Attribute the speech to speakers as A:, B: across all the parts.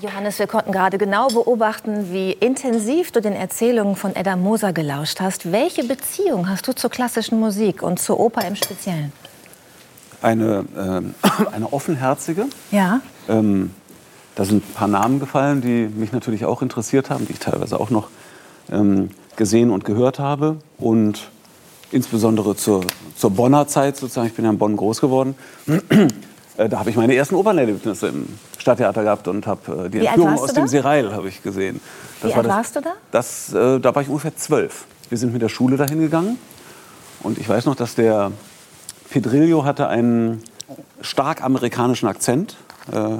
A: Johannes, wir konnten gerade genau beobachten, wie intensiv du den Erzählungen von Edda Moser gelauscht hast. Welche Beziehung hast du zur klassischen Musik und zur Oper im Speziellen?
B: Eine, äh, eine offenherzige.
A: Ja.
B: Ähm, da sind ein paar Namen gefallen, die mich natürlich auch interessiert haben, die ich teilweise auch noch ähm, gesehen und gehört habe. Und insbesondere zur, zur Bonner Zeit sozusagen, ich bin ja in Bonn groß geworden, da habe ich meine ersten Opernerlebnisse im Stadttheater gehabt und habe äh, die
A: Wie
B: Entführung aus dem? Serail habe ich gesehen. Das
A: Wie alt
B: das,
A: warst du da?
B: Das, äh, da war ich ungefähr zwölf. Wir sind mit der Schule dahin gegangen und ich weiß noch, dass der Pedrillo hatte einen stark amerikanischen Akzent. Äh,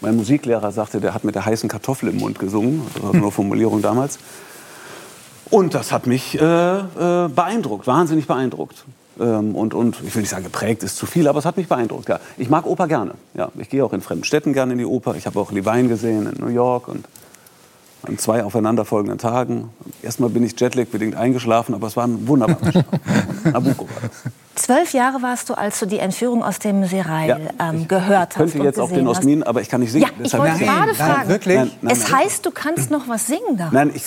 B: mein Musiklehrer sagte, der hat mit der heißen Kartoffel im Mund gesungen. Das war so eine Formulierung damals. Und das hat mich äh, äh, beeindruckt, wahnsinnig beeindruckt. Ähm, und, und ich will nicht sagen, geprägt ist zu viel, aber es hat mich beeindruckt. Ja. Ich mag Oper gerne. Ja. Ich gehe auch in fremden Städten gerne in die Oper. Ich habe auch Levine gesehen in New York und an zwei aufeinanderfolgenden Tagen. Erstmal bin ich Jetlag-bedingt eingeschlafen, aber es war ein wunderbarer Start. Nabucco war das.
A: Zwölf Jahre warst du, als du die Entführung aus dem Serail
B: Ja,
A: ähm, gehört hast.
B: Könnte
A: und
B: jetzt auch den. Osmin, aber ich kann nicht singen.
A: Ja, ich wollte gerade fragen.
C: wirklich?
B: Nein, nein,
A: es
B: nein.
A: heißt, du kannst noch was singen da.
B: Nein, ich,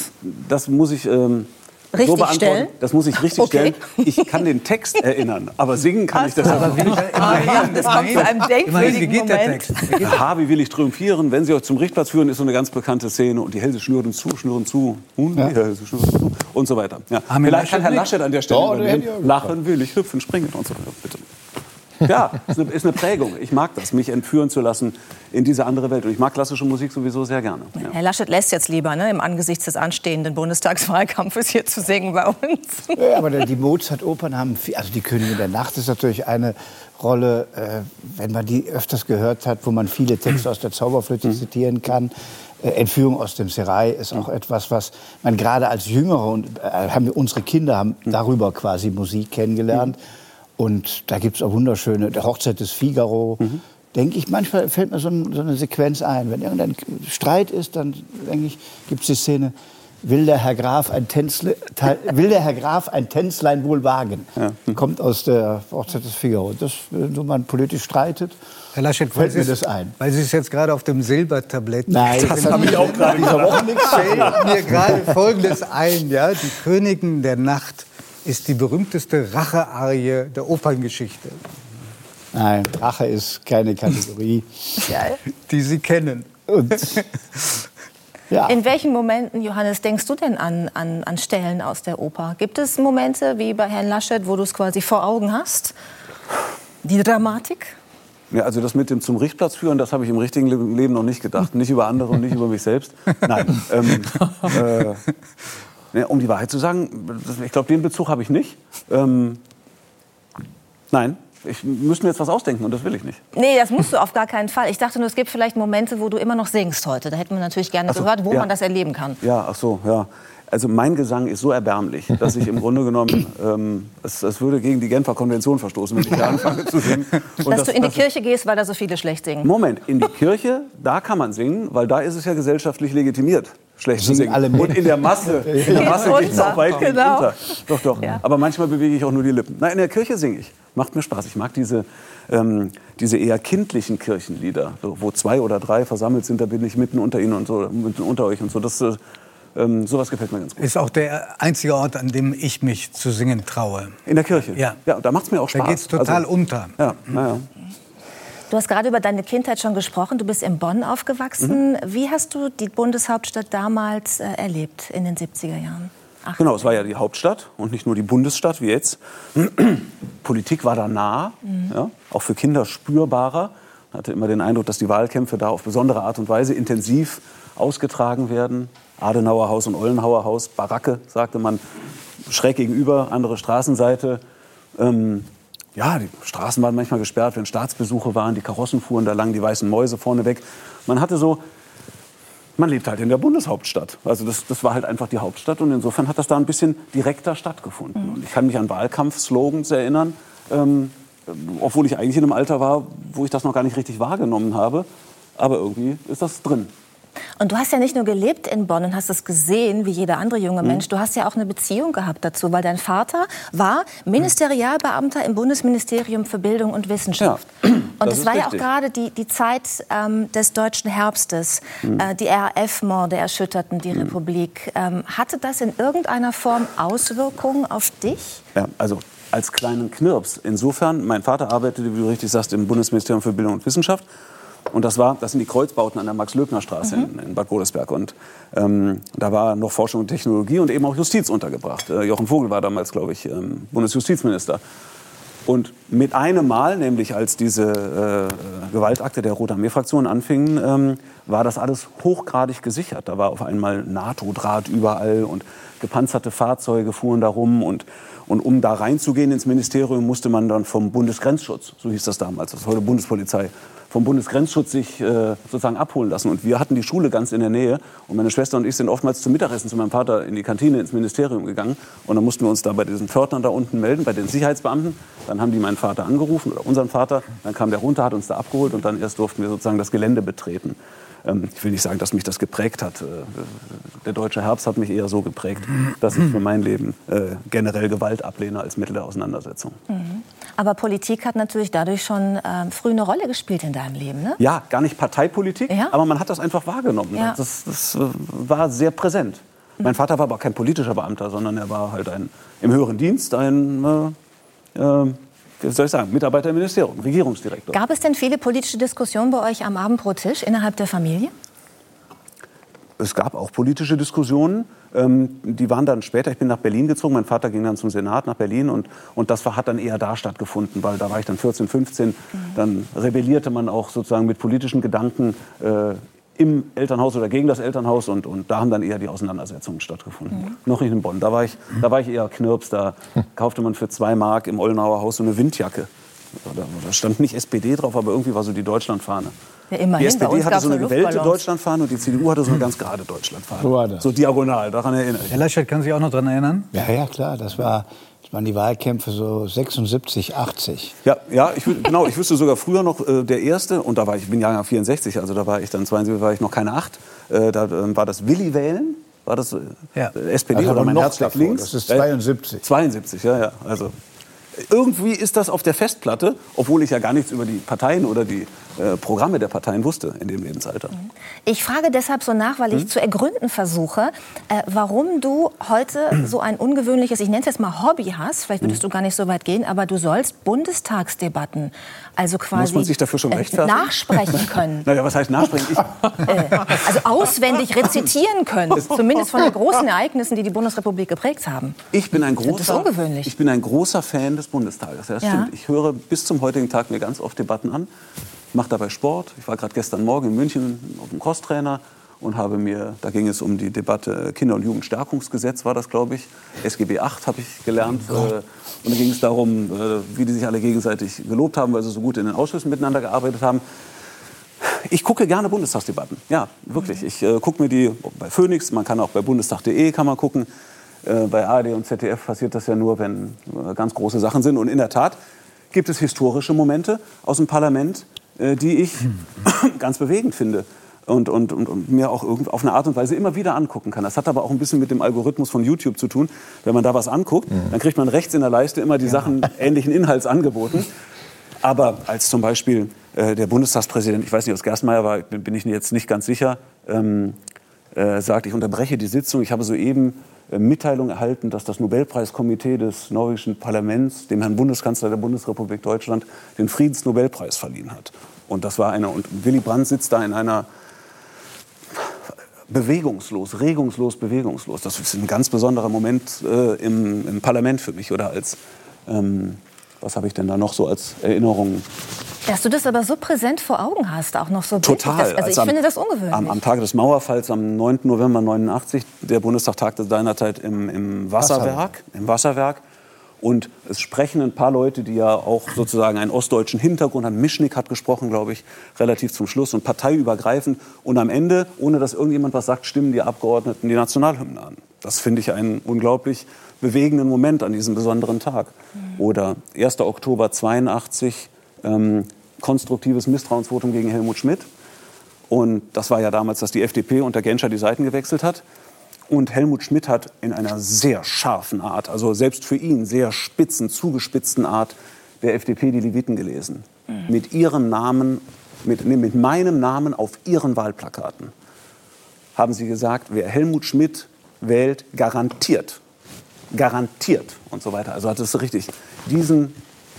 B: das muss ich ähm, so
A: Richtig
B: beantworten.
A: stellen?
B: Das muss ich richtig
A: Okay.
B: stellen. Ich kann den Text erinnern, aber singen kann ich das
C: Aber
B: nicht.
C: wie, immerhin,
A: das kommt zu einem
C: immerhin,
A: denkwürdigen
C: wie geht der
A: Moment.
C: Text? Wie geht
B: Aha, wie will ich triumphieren? Wenn Sie euch zum Richtplatz führen, ist so eine ganz bekannte Szene. Und die Hälse schnüren zu, schnüren zu, und die Hälse schnüren zu und so weiter. Ja. Vielleicht kann
C: Laschet
B: Herr? Laschet an der Stelle
D: Doch, der
B: übernehmen.
D: hätte ja
B: Lachen will ich, hüpfen, springen und so weiter. Bitte. Ja, ist eine, ist eine Prägung. Ich mag das, mich entführen zu lassen in diese andere Welt. Und ich mag klassische Musik sowieso sehr gerne. Ja.
A: Herr Laschet lässt jetzt lieber, ne, im Angesicht des anstehenden Bundestagswahlkampfes hier zu singen bei uns.
D: Ja, aber die Mozart-Opern haben viel, also die Königin der Nacht ist natürlich eine Rolle, äh, wenn man die öfters gehört hat, wo man viele Texte aus der Zauberflöte zitieren kann. Äh, Entführung aus dem Serail ist auch etwas, was man gerade als Jüngere und äh, haben wir, unsere Kinder haben darüber quasi Musik kennengelernt. Und da gibt es auch wunderschöne, der Hochzeit des Figaro. Denke ich, manchmal fällt mir so, ein, so eine Sequenz ein. Wenn irgendein Streit ist, dann denke ich, gibt es die Szene, will der Herr Graf ein Tänzle, te- will der Herr Graf ein Tänzlein wohl wagen? Kommt aus der Hochzeit des Figaro. Das, wenn so man politisch streitet,
C: Herr Laschet,
D: fällt mir das ein.
C: Weil Sie es jetzt gerade auf dem Silbertablett
D: Nein, das habe ich auch gerade dieser Woche nichts
C: fällt mir gerade Folgendes ein. Ja? Die Königin der Nacht ist die berühmteste Rachearie der Operngeschichte,
D: Nein, Rache ist keine Kategorie.
C: die Sie kennen.
D: Und, ja.
A: In welchen Momenten, Johannes, denkst du denn an, an, an Stellen aus der Oper? Gibt es Momente wie bei Herrn Laschet, wo du es quasi vor Augen hast? Die Dramatik?
B: Ja, also das mit dem zum Richtplatz führen, das habe ich im richtigen Le- Leben noch nicht gedacht. Nicht über andere und nicht über mich selbst. Nein. Ähm, äh, ne, um die Wahrheit zu sagen, ich glaube, den Bezug habe ich nicht. Ähm, nein, ich müsste mir jetzt was ausdenken und das will ich nicht.
A: Nee, das musst du auf gar keinen Fall. Ich dachte nur, es gibt vielleicht Momente, wo du immer noch singst heute. Da hätten wir natürlich gerne
B: so,
A: gehört, wo
B: ja.
A: man das erleben kann.
B: Ja, ach so, ja. Also mein Gesang ist so erbärmlich, dass ich im Grunde genommen, ähm, es, es würde gegen die Genfer Konvention verstoßen, wenn ich da anfange zu singen. Und
A: Dass
B: das-
A: du in die Kirche gehst, weil da so viele schlecht singen.
B: Moment, in die Kirche, da kann man singen, weil da ist es ja gesellschaftlich legitimiert, schlecht zu
D: Singen
B: singen.
D: alle mit.
B: Und in der Masse, in der Masse geht es auch weit
A: genau.
B: unter. Doch, doch.
A: Ja.
B: Aber manchmal bewege ich auch nur die Lippen. Nein, in der Kirche singe ich. Macht mir Spaß. Ich mag diese, ähm, diese eher kindlichen Kirchenlieder, so, wo zwei oder drei versammelt sind, da bin ich mitten unter ihnen und so, mitten unter euch und so. Das, äh, ähm, sowas gefällt mir ganz gut.
C: Ist auch der einzige Ort, an dem ich mich zu singen traue.
B: In der Kirche?
C: Ja.
B: Ja, da macht es mir auch Spaß.
C: Da geht's total
B: also,
C: unter.
B: Ja, naja.
A: Du hast gerade über deine Kindheit schon gesprochen. Du bist in Bonn aufgewachsen.
B: Mhm.
A: Wie hast du die Bundeshauptstadt damals äh, erlebt in den 70er Jahren? Ach,
B: Genau, es war ja die Hauptstadt und nicht nur die Bundesstadt wie jetzt. Politik war da nah, ja, auch für Kinder spürbarer. Man hatte immer den Eindruck, dass die Wahlkämpfe da auf besondere Art und Weise intensiv ausgetragen werden. Adenauer Haus und Ollenhauer Haus, Baracke, sagte man, schräg gegenüber, andere Straßenseite. Ähm, ja, die Straßen waren manchmal gesperrt, wenn Staatsbesuche waren, die Karossen fuhren da lang, die weißen Mäuse vorne weg. Man hatte so man lebt halt in der Bundeshauptstadt. Also das, das war halt einfach die Hauptstadt und insofern hat das da ein bisschen direkter stattgefunden. Und ich kann mich an Wahlkampfslogans erinnern, ähm, obwohl ich eigentlich in einem Alter war, wo ich das noch gar nicht richtig wahrgenommen habe. Aber irgendwie ist das drin.
A: Und du hast ja nicht nur gelebt in Bonn und hast es gesehen, wie jeder andere junge Mensch. Du hast ja auch eine Beziehung gehabt dazu, weil dein Vater war Ministerialbeamter im Bundesministerium für Bildung und Wissenschaft.
B: Ja,
A: und es war ja auch
B: richtig.
A: gerade die, die Zeit ähm, des deutschen Herbstes. Äh, die RAF-Morde erschütterten die Republik. Ähm, hatte das in irgendeiner Form Auswirkungen auf dich?
B: Ja, also als kleinen Knirps. Insofern, mein Vater arbeitete, wie du richtig sagst, im Bundesministerium für Bildung und Wissenschaft. Und das, war, das sind die Kreuzbauten an der Max-Löbner-Straße in, in Bad Godesberg. Und ähm, da war noch Forschung und Technologie und eben auch Justiz untergebracht. Äh, Jochen Vogel war damals, glaube ich, ähm, Bundesjustizminister. Und mit einem Mal, nämlich als diese äh, Gewaltakte der Rote Armee-Fraktion anfingen, ähm, war das alles hochgradig gesichert. Da war auf einmal NATO-Draht überall und gepanzerte Fahrzeuge fuhren da rum. Und, und um da reinzugehen ins Ministerium, musste man dann vom Bundesgrenzschutz, so hieß das damals, das ist heute Bundespolizei, vom Bundesgrenzschutz sich äh, sozusagen abholen lassen. Und wir hatten die Schule ganz in der Nähe. Und meine Schwester und ich sind oftmals zum Mittagessen zu meinem Vater in die Kantine ins Ministerium gegangen. Und dann mussten wir uns da bei diesen Pförtnern da unten melden, bei den Sicherheitsbeamten. Dann haben die meinen Vater angerufen oder unseren Vater. Dann kam der runter, hat uns da abgeholt und dann erst durften wir sozusagen das Gelände betreten. Ähm, ich will nicht sagen, dass mich das geprägt hat. Äh, Der deutsche Herbst hat mich eher so geprägt, dass ich für mein Leben äh, generell Gewalt ablehne als Mittel der Auseinandersetzung.
A: Aber Politik hat natürlich dadurch schon ähm, früh eine Rolle gespielt in deinem Leben, ne?
B: Ja, gar nicht Parteipolitik,
A: Ja.
B: aber man hat das einfach wahrgenommen.
A: Ja.
B: Das, das äh, war sehr präsent. Mein Vater war aber kein politischer Beamter, sondern er war halt ein, im höheren Dienst ein, äh, äh, wie soll ich sagen, Mitarbeiter im Ministerium, Regierungsdirektor.
A: Gab es denn viele politische Diskussionen bei euch am Abendbrottisch innerhalb der Familie?
B: Es gab auch politische Diskussionen. Ähm, die waren dann später, ich bin nach Berlin gezogen, mein Vater ging dann zum Senat nach Berlin und, und das war, hat dann eher da stattgefunden, weil da war ich dann 14, 15. Dann rebellierte man auch sozusagen mit politischen Gedanken äh, im Elternhaus oder gegen das Elternhaus und, und da haben dann eher die Auseinandersetzungen stattgefunden. Noch nicht in Bonn, da war ich, da war ich eher Knirps, da kaufte man für zwei Mark im Ollenauer Haus so eine Windjacke. Da, da stand nicht SPD drauf, aber irgendwie war so die Deutschlandfahne.
A: Ja, immerhin.
B: Die SPD hatte so eine gewellte
A: Luftballons.
B: Deutschlandfahne und die CDU hatte so eine ganz gerade Deutschlandfahne.
D: So war das.
B: So diagonal, daran erinnere ich.
C: Herr Laschet, können Sie sich auch noch daran erinnern?
D: Ja, ja, klar. Das, war, das waren die Wahlkämpfe so 76, 80.
B: Ja, ja ich, genau, ich wüsste sogar früher noch äh, der erste, und da war ich, ich bin Jahrgang 64, also da war ich dann 72, war ich noch keine acht, äh, da ähm, war das Willi wählen, war das äh,
C: Ja.
B: äh, SPD
D: Das
B: oder mein
D: noch
B: Herz schlägt
D: davor,
B: links?
D: das ist
B: Äh,
D: 72.
B: 72, ja, ja, also irgendwie ist das auf der Festplatte, obwohl ich ja gar nichts über die Parteien oder die äh, Programme der Parteien wusste in dem Lebensalter.
A: Ich frage deshalb so nach, weil ich zu ergründen versuche, äh, warum du heute so ein ungewöhnliches, ich nenne es jetzt mal Hobby hast. Vielleicht würdest du gar nicht so weit gehen, aber du sollst Bundestagsdebatten, also quasi
B: Muss man sich dafür schon
A: äh,
B: rechtfertigen?
A: nachsprechen können.
B: Naja, was heißt nachsprechen? Ich,
A: äh, also auswendig rezitieren können. Zumindest von den großen Ereignissen, die die Bundesrepublik geprägt haben.
B: Ich bin ein
A: Das ist
B: großer,
A: ungewöhnlich.
B: Ich bin ein großer Fan des Bundestages. Ja, das
A: Ja.
B: stimmt. Ich höre bis zum heutigen Tag mir ganz oft Debatten an, mache dabei Sport. Ich war gerade gestern Morgen in München auf dem Crosstrainer und habe mir, da ging es um die Debatte Kinder- und Jugendstärkungsgesetz, war das, glaube ich. SGB 8 habe ich gelernt. Äh, und da ging es darum, äh, wie die sich alle gegenseitig gelobt haben, weil sie so gut in den Ausschüssen miteinander gearbeitet haben. Ich gucke gerne Bundestagsdebatten. Ja, wirklich. Ich äh, gucke mir die bei Phoenix, man kann auch bei bundestag.de kann man gucken. Äh, bei ARD und ZDF passiert das ja nur, wenn äh, ganz große Sachen sind. Und in der Tat gibt es historische Momente aus dem Parlament, äh, die ich ganz bewegend finde. Und, und, und, und mir auch irgend- auf eine Art und Weise immer wieder angucken kann. Das hat aber auch ein bisschen mit dem Algorithmus von YouTube zu tun. Wenn man da was anguckt, dann kriegt man rechts in der Leiste immer die Sachen ähnlichen Inhalts angeboten. Aber als zum Beispiel äh, der Bundestagspräsident, ich weiß nicht, ob es Gerstmeier war, bin, bin ich jetzt nicht ganz sicher, ähm, äh, sagt, ich unterbreche die Sitzung. Ich habe soeben Mitteilung erhalten, dass das Nobelpreiskomitee des norwegischen Parlaments dem Herrn Bundeskanzler der Bundesrepublik Deutschland den Friedensnobelpreis verliehen hat. Und das war eine, und Willy Brandt sitzt da in einer bewegungslos, regungslos, bewegungslos. Das ist ein ganz besonderer Moment äh, im, im Parlament für mich oder als ähm, was habe ich denn da noch so als Erinnerung?
A: Dass du das aber so präsent vor Augen hast, auch noch so.
B: Total.
A: Das, also
B: Als
A: ich
B: am-
A: finde das ungewöhnlich.
B: Am, am Tage des Mauerfalls, am 9. November 89, der Bundestag tagte seinerzeit im, im Wasserwerk, im Wasserwerk. Und es sprechen ein paar Leute, die ja auch sozusagen einen ostdeutschen Hintergrund haben. Mischnik hat gesprochen, glaube ich, relativ zum Schluss und parteiübergreifend. Und am Ende, ohne dass irgendjemand was sagt, stimmen die Abgeordneten die Nationalhymne an. Das finde ich einen unglaublich bewegenden Moment an diesem besonderen Tag. Oder 1. Oktober 82, ähm, konstruktives Misstrauensvotum gegen Helmut Schmidt. Und das war ja damals, dass die FDP unter Genscher die Seiten gewechselt hat. Und Helmut Schmidt hat in einer sehr scharfen Art, also selbst für ihn sehr spitzen, zugespitzten Art, der FDP die Leviten gelesen. Mhm. Mit ihrem Namen, mit, mit meinem Namen auf ihren Wahlplakaten haben sie gesagt, wer Helmut Schmidt wählt, garantiert, garantiert und so weiter. Also hat es richtig diesen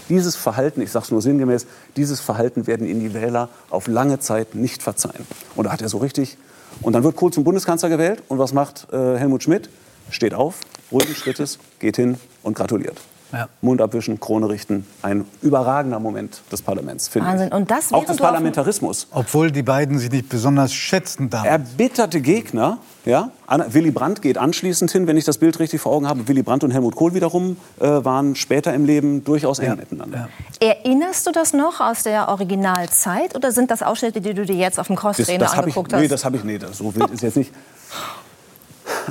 B: dieses Verhalten, ich sage es nur sinngemäß, dieses Verhalten werden Ihnen die Wähler auf lange Zeit nicht verzeihen. Und da hat er so richtig. Und dann wird Kohl zum Bundeskanzler gewählt. Und was macht äh, Helmut Schmidt? Steht auf, ruhigen Schrittes, geht hin und gratuliert. Ja. Mund abwischen, Krone richten. Ein überragender Moment des Parlaments, finde Wahnsinn. ich. Und das Auch des Parlamentarismus.
C: Obwohl die beiden sich nicht besonders schätzen damals.
B: Erbitterte Gegner. Ja? Willy Brandt geht anschließend hin, wenn ich das Bild richtig vor Augen habe. Willy Brandt und Helmut Kohl wiederum äh, waren später im Leben durchaus eng ja. miteinander.
A: Ja. Erinnerst du das noch aus der Originalzeit oder sind das Ausschnitte, die du dir jetzt auf dem Crosstrainer angeguckt
B: ich,
A: hast?
B: Nee, das habe ich nicht. So wild ist jetzt nicht.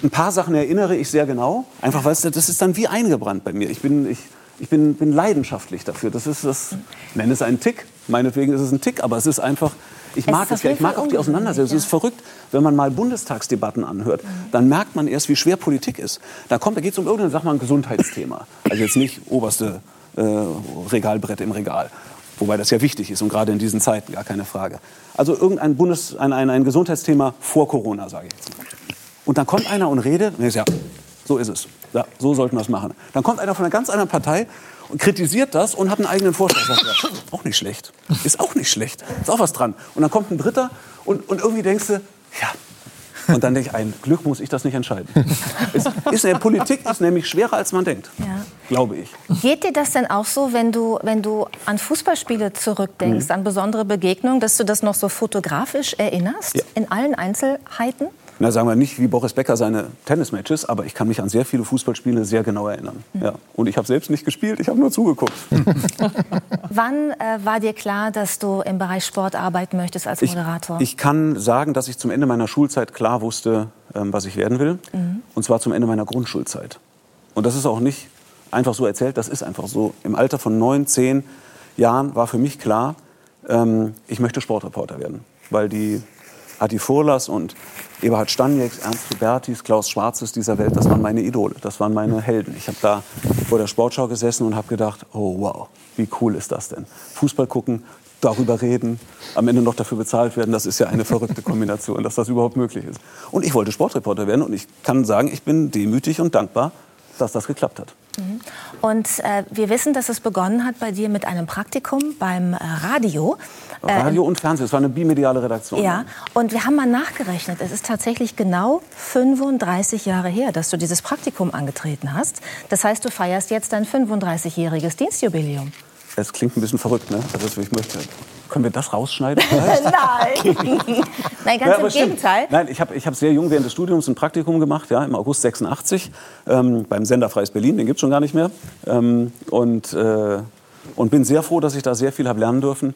B: Ein paar Sachen erinnere ich sehr genau, einfach weil das ist dann wie eingebrannt bei mir. Ich bin, ich, ich bin, bin leidenschaftlich dafür. Das ist das, ich nenne es einen Tick. Meinetwegen ist es ein Tick, aber es ist einfach, ich mag es, ja, ich mag auch die Auseinandersetzung. Es ist verrückt, wenn man mal Bundestagsdebatten anhört, dann merkt man erst, wie schwer Politik ist. Da kommt, da geht es um irgendein, sag mal, ein Gesundheitsthema. Also jetzt nicht oberste äh, Regalbrett im Regal. Wobei das ja wichtig ist und gerade in diesen Zeiten, gar keine Frage. Also irgendein Bundes, ein, ein, ein Gesundheitsthema vor Corona, sage ich jetzt mal. Und dann kommt einer und redet, und sage, ja, so ist es. Ja, so sollten wir es machen. Dann kommt einer von einer ganz anderen Partei und kritisiert das und hat einen eigenen Vorschlag. Sagt, ja, auch nicht schlecht. Ist auch nicht schlecht. Ist auch was dran. Und dann kommt ein Dritter und, und irgendwie denkst du, ja. Und dann denke ich, ein Glück muss ich das nicht entscheiden. ist, ist in der Politik ist nämlich schwerer, als man denkt. Ja. Glaube ich.
A: Geht dir das denn auch so, wenn du, wenn du an Fußballspiele zurückdenkst, mhm. an besondere Begegnungen, dass du das noch so fotografisch erinnerst? Ja. In allen Einzelheiten?
B: Na, sagen wir nicht wie Boris Becker seine Tennismatches, aber ich kann mich an sehr viele Fußballspiele sehr genau erinnern. Mhm. Ja. Und ich habe selbst nicht gespielt, ich habe nur zugeguckt.
A: Wann äh, war dir klar, dass du im Bereich Sport arbeiten möchtest als Moderator?
B: Ich, ich kann sagen, dass ich zum Ende meiner Schulzeit klar wusste, ähm, was ich werden will. Mhm. Und zwar zum Ende meiner Grundschulzeit. Und das ist auch nicht einfach so erzählt, das ist einfach so. Im Alter von neun, zehn Jahren war für mich klar, ähm, ich möchte Sportreporter werden. Weil die Adi Furlas und Eberhard Stanieks, Ernst Hubertis, Klaus Schwarzes dieser Welt, das waren meine Idole, das waren meine Helden. Ich habe da vor der Sportschau gesessen und habe gedacht, oh wow, wie cool ist das denn? Fußball gucken, darüber reden, am Ende noch dafür bezahlt werden, das ist ja eine verrückte Kombination, dass das überhaupt möglich ist. Und ich wollte Sportreporter werden und ich kann sagen, ich bin demütig und dankbar, dass das geklappt hat. Mhm.
A: Und äh, wir wissen, dass es begonnen hat bei dir mit einem Praktikum beim äh, Radio.
B: Äh, Radio und Fernsehen, es war eine bimediale Redaktion.
A: Ja, und wir haben mal nachgerechnet. Es ist tatsächlich genau 35 Jahre her, dass du dieses Praktikum angetreten hast. Das heißt, du feierst jetzt dein 35-jähriges Dienstjubiläum.
B: Es klingt ein bisschen verrückt, ne? Also ich möchte können wir das rausschneiden?
A: Nein. Nein, ganz ja, im Gegenteil.
B: Nein, ich habe ich hab sehr jung während des Studiums ein Praktikum gemacht, ja, im August 86, ähm, beim Sender Freies Berlin, den gibt es schon gar nicht mehr. Ähm, und, äh, und bin sehr froh, dass ich da sehr viel habe lernen dürfen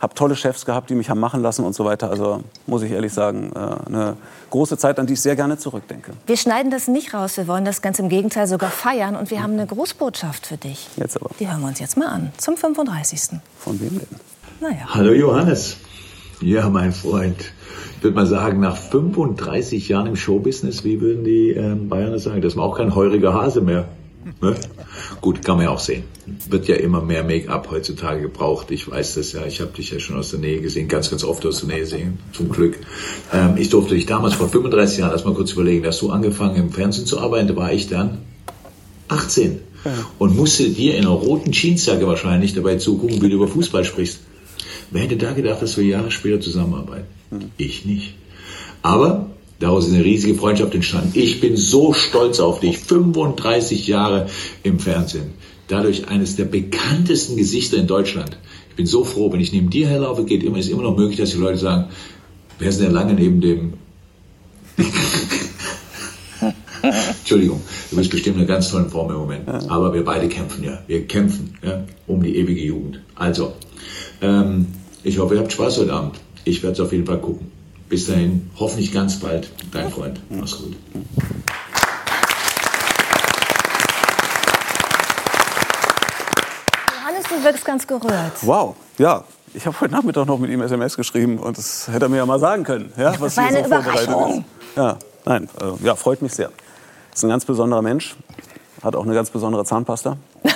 B: habe tolle Chefs gehabt, die mich haben machen lassen und so weiter. Also muss ich ehrlich sagen, äh, eine große Zeit, an die ich sehr gerne zurückdenke.
A: Wir schneiden das nicht raus. Wir wollen das ganz im Gegenteil sogar feiern. Und wir haben eine Großbotschaft für dich.
B: Jetzt aber.
A: Die hören wir uns jetzt mal an. Zum 35.
B: Von wem denn?
E: Naja. Hallo Johannes. Ja, mein Freund. Ich würde mal sagen, nach 35 Jahren im Showbusiness, wie würden die ähm, Bayern sagen, das ist auch kein heuriger Hase mehr. Ne? Gut, kann man ja auch sehen. Wird ja immer mehr Make-up heutzutage gebraucht. Ich weiß das ja. Ich habe dich ja schon aus der Nähe gesehen, ganz, ganz oft aus der Nähe gesehen, zum Glück. Ähm, ich durfte dich damals vor 35 Jahren, lass mal kurz überlegen, dass du angefangen im Fernsehen zu arbeiten, da war ich dann 18 ja. und musste dir in einer roten Jeansjacke wahrscheinlich dabei zugucken, wie du über Fußball sprichst. Wer hätte da gedacht, dass wir Jahre später zusammenarbeiten? Mhm. Ich nicht. Aber Daraus ist eine riesige Freundschaft entstanden. Ich bin so stolz auf dich. 35 Jahre im Fernsehen. Dadurch eines der bekanntesten Gesichter in Deutschland. Ich bin so froh, wenn ich neben dir herlaufe, geht immer, ist immer noch möglich, dass die Leute sagen, wer ist denn lange neben dem? Entschuldigung, du bist bestimmt in einer ganz tollen Form im Moment. Aber wir beide kämpfen ja. Wir kämpfen ja, um die ewige Jugend. Also, ähm, ich hoffe, ihr habt Spaß heute Abend. Ich werde es auf jeden Fall gucken. Bis dahin, hoffentlich ganz bald, dein Freund. Mach's gut.
A: Johannes, du wirkst ganz gerührt.
B: Wow, ja, Ich habe heute Nachmittag noch mit ihm SMS geschrieben und das hätte er mir ja mal sagen können, ja, was hier
A: eine
B: so vorbereitet
A: Überraschung.
B: ist. Ja, nein, äh, ja, freut mich sehr. Ist ein ganz besonderer Mensch, hat auch eine ganz besondere Zahnpasta.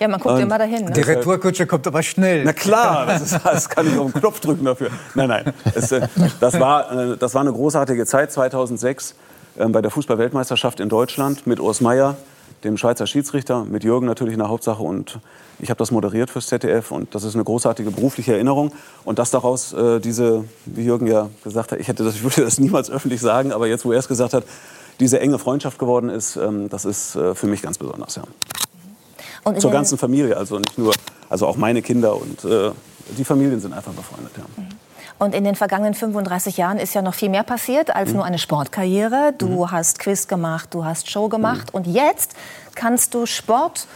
A: Ja, man guckt immer dahin.
C: Die
A: Ne?
C: Retourkutsche kommt aber schnell.
B: Na klar, das, ist, das kann ich auf den Knopf drücken dafür. Nein, nein, es, äh, das, war, äh, das war eine großartige Zeit 2006 äh, bei der Fußball-Weltmeisterschaft in Deutschland mit Urs Meier, dem Schweizer Schiedsrichter, mit Jürgen natürlich in der Hauptsache und ich habe das moderiert fürs ZDF und das ist eine großartige berufliche Erinnerung und dass daraus äh, diese, wie Jürgen ja gesagt hat, ich hätte das, ich würde das niemals öffentlich sagen, aber jetzt wo er es gesagt hat, diese enge Freundschaft geworden ist, ähm, das ist äh, für mich ganz besonders. Ja.
A: Und
B: Zur ganzen Familie, also nicht nur, also auch meine Kinder und äh, die Familien sind einfach befreundet. Ja.
A: Und in den vergangenen 35 Jahren ist ja noch viel mehr passiert als nur eine Sportkarriere. Du hast Quiz gemacht, du hast Show gemacht und jetzt kannst du Sport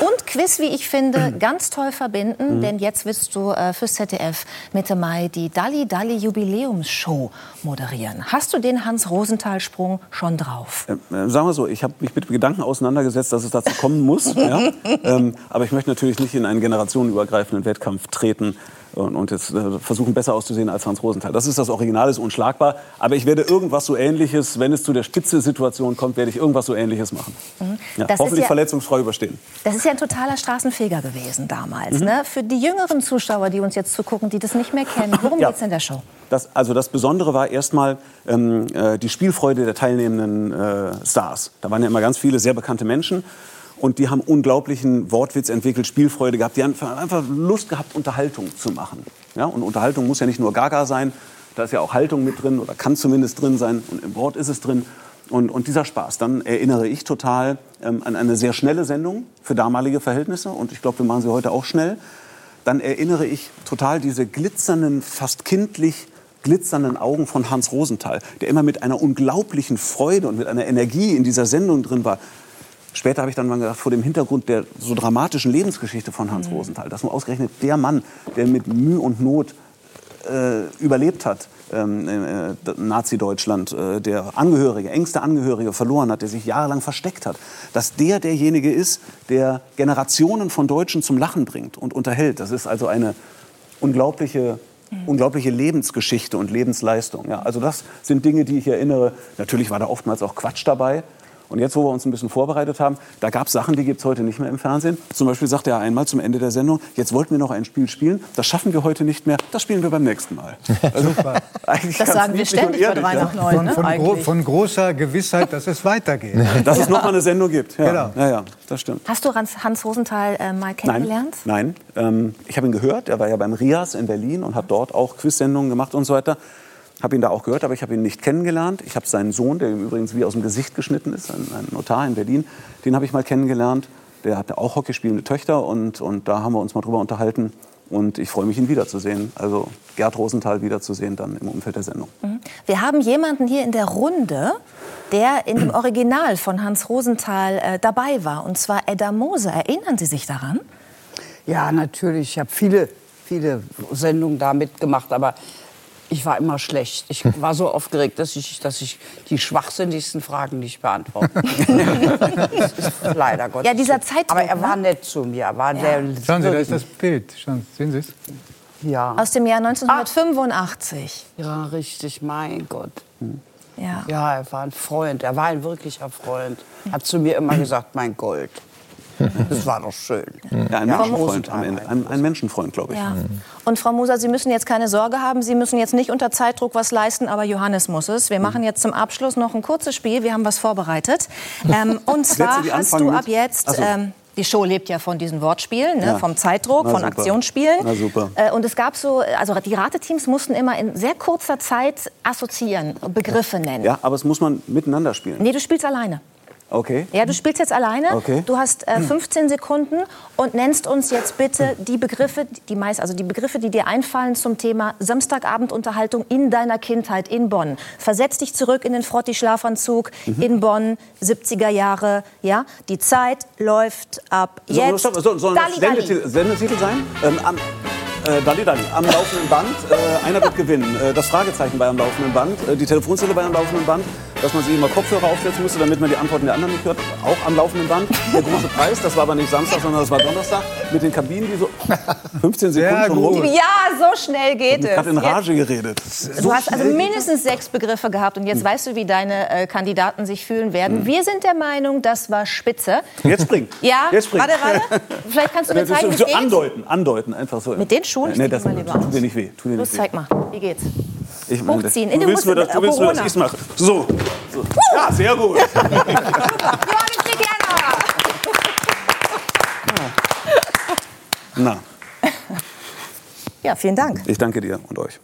A: und Quiz, wie ich finde, ganz toll verbinden, denn jetzt wirst du äh, fürs ZDF Mitte Mai die Dalli Dalli Jubiläumsshow moderieren. Hast du den Hans-Rosenthal-Sprung schon drauf?
B: Äh, sagen wir so, ich habe mich mit Gedanken auseinandergesetzt, dass es dazu kommen muss. ja? ähm, aber ich möchte natürlich nicht in einen generationenübergreifenden Wettkampf treten und, und jetzt äh, versuchen, besser auszusehen als Hans Rosenthal. Das ist das Original, ist unschlagbar. Aber ich werde irgendwas so Ähnliches, wenn es zu der Spitze-Situation kommt, werde ich irgendwas so Ähnliches machen. Ja,
A: Mhm. Ist
B: hoffentlich
A: ja-
B: verletzungsfrei überstehen.
A: Das ist ja ein totaler Straßenfeger gewesen damals.
B: Mhm.
A: Ne? Für die jüngeren Zuschauer, die uns jetzt zugucken, die das nicht mehr kennen, worum
B: Ja.
A: geht's in der Show?
B: Das, also das Besondere war erstmal ähm, äh, die Spielfreude der teilnehmenden äh, Stars. Da waren ja immer ganz viele sehr bekannte Menschen und die haben unglaublichen Wortwitz entwickelt, Spielfreude gehabt. Die haben einfach Lust gehabt, Unterhaltung zu machen. Ja? Und Unterhaltung muss ja nicht nur Gaga sein, da ist ja auch Haltung mit drin oder kann zumindest drin sein und im Wort ist es drin. Und, und dieser Spaß, dann erinnere ich total ähm, an eine sehr schnelle Sendung für damalige Verhältnisse und ich glaube, wir machen sie heute auch schnell dann erinnere ich total diese glitzernden, fast kindlich glitzernden Augen von Hans Rosenthal, der immer mit einer unglaublichen Freude und mit einer Energie in dieser Sendung drin war. Später habe ich dann mal gedacht, vor dem Hintergrund der so dramatischen Lebensgeschichte von Hans Rosenthal, dass nur ausgerechnet der Mann, der mit Mühe und Not äh, überlebt hat, ähm, äh, Nazi-Deutschland, äh, der Angehörige, engste Angehörige verloren hat, der sich jahrelang versteckt hat, dass der derjenige ist, der Generationen von Deutschen zum Lachen bringt und unterhält. Das ist also eine unglaubliche, unglaubliche Lebensgeschichte und Lebensleistung. Ja, also das sind Dinge, die ich erinnere. Natürlich war da oftmals auch Quatsch dabei. Und jetzt, wo wir uns ein bisschen vorbereitet haben, da gab es Sachen, die gibt es heute nicht mehr im Fernsehen. Zum Beispiel sagte er einmal zum Ende der Sendung, jetzt wollten wir noch ein Spiel spielen, das schaffen wir heute nicht mehr, das spielen wir beim nächsten Mal. Also, eigentlich
A: Das
B: ganz
A: sagen wir ständig bei
B: ehrlich,
A: drei
B: ja.
A: nach neun,
C: Von,
A: ne?
C: von, gro von großer Gewissheit, dass es weitergeht.
B: Dass es noch mal eine Sendung gibt. Ja,
C: Genau.
B: ja, ja das stimmt.
A: Hast du Hans, Rosenthal äh, mal
B: Nein,
A: kennengelernt?
B: nein. Ähm, ich habe ihn gehört. Er war ja beim RIAS in Berlin und hat dort auch Quiz-Sendungen gemacht und so weiter. Habe ihn da auch gehört, aber ich habe ihn nicht kennengelernt. Ich habe seinen Sohn, der ihm übrigens wie aus dem Gesicht geschnitten ist, ein, ein Notar in Berlin, den habe ich mal kennengelernt. Der hatte auch hockeyspielende Töchter und, und da haben wir uns mal drüber unterhalten. Und ich freue mich, ihn wiederzusehen. Also Gerd Rosenthal wiederzusehen dann im Umfeld der Sendung.
A: Wir haben jemanden hier in der Runde, der in dem Original von Hans Rosenthal äh, dabei war, und zwar Edda Moser. Erinnern Sie sich daran?
F: Ja, natürlich. Ich habe viele, viele Sendungen da mitgemacht, aber ich war immer schlecht. Ich war so aufgeregt, dass ich, dass ich die schwachsinnigsten Fragen nicht beantworte. das ist leider Gottes.
A: Ja, dieser. Zeitdruck,
F: Aber er war
A: ne?
F: nett zu mir. War der
C: Schauen Sie, da ist das Bild. Schauen, sehen Sie es?
F: ja.
A: Aus dem Jahr 1985.
F: ja, richtig. Mein Gott.
A: Ja.
F: Ja, er war ein Freund. Er war ein wirklicher Freund. Hat zu mir immer gesagt, mein Gold. Das war doch schön.
B: Ja, ein
F: Ja,
B: Menschenfreund am Ende. Ein, ein Menschenfreund, glaube ich.
A: Ja. Und Frau Moser, Sie müssen jetzt keine Sorge haben. Sie müssen jetzt nicht unter Zeitdruck was leisten, aber Johannes muss es. Wir machen jetzt zum Abschluss noch ein kurzes Spiel. Wir haben was vorbereitet. Ähm, und zwar hast du ab jetzt. Ähm, die Show lebt ja von diesen Wortspielen, ne?
B: Ja.
A: vom Zeitdruck,
B: Na
A: von
B: super.
A: Aktionsspielen.
B: Na super.
A: Äh, und es gab so, also die Rateteams mussten immer in sehr kurzer Zeit assoziieren, Begriffe nennen.
B: Ja, aber es muss man miteinander spielen.
A: Nee, du spielst alleine.
B: Okay.
A: Ja, du spielst jetzt alleine.
B: Okay.
A: Du hast äh, 15 Sekunden und nennst uns jetzt bitte die Begriffe, die meist, also die Begriffe, die dir einfallen zum Thema Samstagabendunterhaltung in deiner Kindheit in Bonn. Versetz dich zurück in den Frotti-Schlafanzug in Bonn, 70er Jahre. Ja, die Zeit läuft ab jetzt.
B: stopp, so, soll das
A: Dalli, Dalli.
B: Sendetitel, Sendetitel sein? Ähm, am, äh, Dalli Dalli, am laufenden Band. Äh, einer wird gewinnen. Äh, das Fragezeichen bei am laufenden Band. Äh, die Telefonzelle bei am laufenden Band. dass man sich immer Kopfhörer aufsetzen musste, damit man die Antworten der anderen nicht hört. Auch am laufenden Band. Der große Preis, das war aber nicht Samstag, sondern das war Donnerstag. Mit den Kabinen, die so 15 Sekunden
C: Sehr
B: schon rum.
A: Ja, so schnell geht es.
B: habe in Rage geredet.
A: Du hast also mindestens sechs Begriffe gehabt und jetzt weißt du, wie deine äh, Kandidaten sich fühlen werden. Wir sind der Meinung, das war spitze.
B: Jetzt spring.
A: Ja,
B: Jetzt spring.
A: warte, warte. Vielleicht kannst du mir zeigen, wie
B: ist
A: es
B: so
A: geht.
B: andeuten, andeuten, einfach so.
A: Mit den Schuhen? Ich
B: Nee, das
A: mal lieber
B: tut
A: aus.
B: dir nicht weh. Tut dir
A: Los,
B: nicht weh.
A: zeig mal. Wie geht's?
B: Ich meine,
A: Hochziehen.
B: Du
A: In
B: willst nur, dass, du willst nur, dass
A: Corona.
B: ich es mache. So. so. Ja, sehr gut. Na,
A: Ja, vielen Dank.
B: ich danke dir und euch.